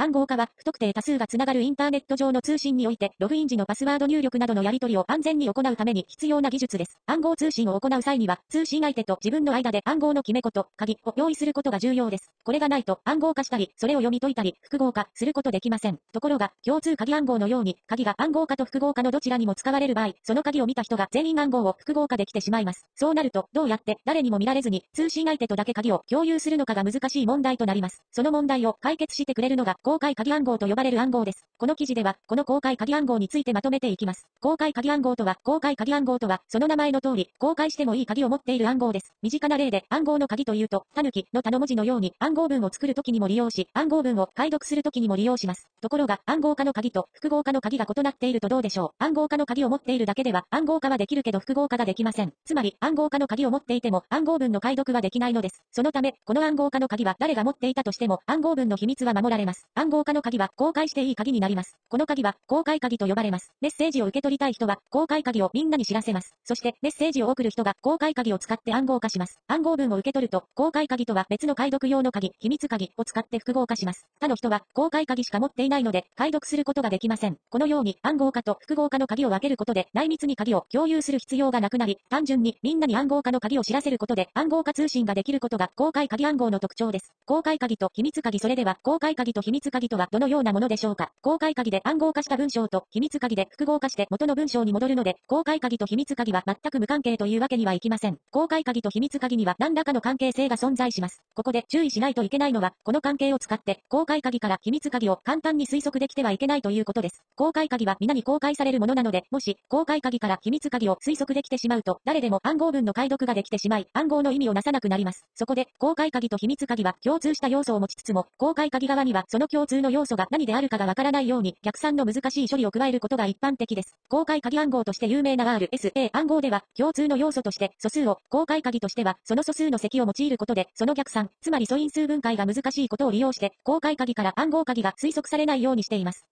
暗号化は、不特定多数がつながるインターネット上の通信において、ログイン時のパスワード入力などのやり取りを安全に行うために必要な技術です。暗号通信を行う際には、通信相手と自分の間で暗号の決め事、鍵を用意することが重要です。これがないと、暗号化したり、それを読み解いたり、複合化することできません。ところが、共通鍵暗号のように、鍵が暗号化と複合化のどちらにも使われる場合、その鍵を見た人が全員暗号を複合化できてしまいます。そうなると、どうやって誰にも見られずに、通信相手とだけ鍵を共有するのかが難しい問題となります。その問題を解決してくれるのが、公開鍵暗号と呼ばれる暗号です。この記事では、この公開鍵暗号についてまとめていきます。公開鍵暗号とは、公開鍵暗号とは、その名前の通り、公開してもいい鍵を持っている暗号です。身近な例で、暗号の鍵というと、タヌキの他の文字のように、暗号文を作るときにも利用し、暗号文を解読するときにも利用します。ところが、暗号化の鍵と複合化の鍵が異なっているとどうでしょう。暗号化の鍵を持っているだけでは、暗号化はできるけど複合化ができません。つまり、暗号化の鍵を持っていても、暗号文の解読はできないのです。そのため、この暗号化の鍵は誰が持っていたとしても、暗号文の秘密は守られます。暗号化の鍵は公開していい鍵になります。この鍵は公開鍵と呼ばれます。メッセージを受け取りたい人は公開鍵をみんなに知らせます。そしてメッセージを送る人が公開鍵を使って暗号化します。暗号文を受け取ると公開鍵とは別の解読用の鍵、秘密鍵を使って複合化します。他の人は公開鍵しか持っていないので解読することができません。このように暗号化と複合化の鍵を分けることで内密に鍵を共有する必要がなくなり、単純にみんなに暗号化の鍵を知らせることで暗号化通信ができることが公開鍵暗号の特徴です。公開鍵と秘密鍵それでは公開鍵と秘密鍵とはどのようなものでしょうか？公開鍵で暗号化した文章と秘密鍵で複合化して元の文章に戻るので、公開鍵と秘密鍵は全く無関係というわけにはいきません。公開鍵と秘密鍵には何らかの関係性が存在します。ここで注意しないといけないのは、この関係を使って公開鍵から秘密鍵を簡単に推測できてはいけないということです。公開鍵は皆に公開されるものなので、もし公開鍵から秘密鍵を推測できてしまうと、誰でも暗号文の解読ができてしまい、暗号の意味をなさなくなります。そこで、公開鍵と秘密鍵は共通した要素を持ちつつも、公開鍵側にはその共共通の要素が何であるかがわからないように、逆算の難しい処理を加えることが一般的です。公開鍵暗号として有名な RSA 暗号では、共通の要素として素数を、公開鍵としては、その素数の積を用いることで、その逆算、つまり素因数分解が難しいことを利用して、公開鍵から暗号鍵が推測されないようにしています。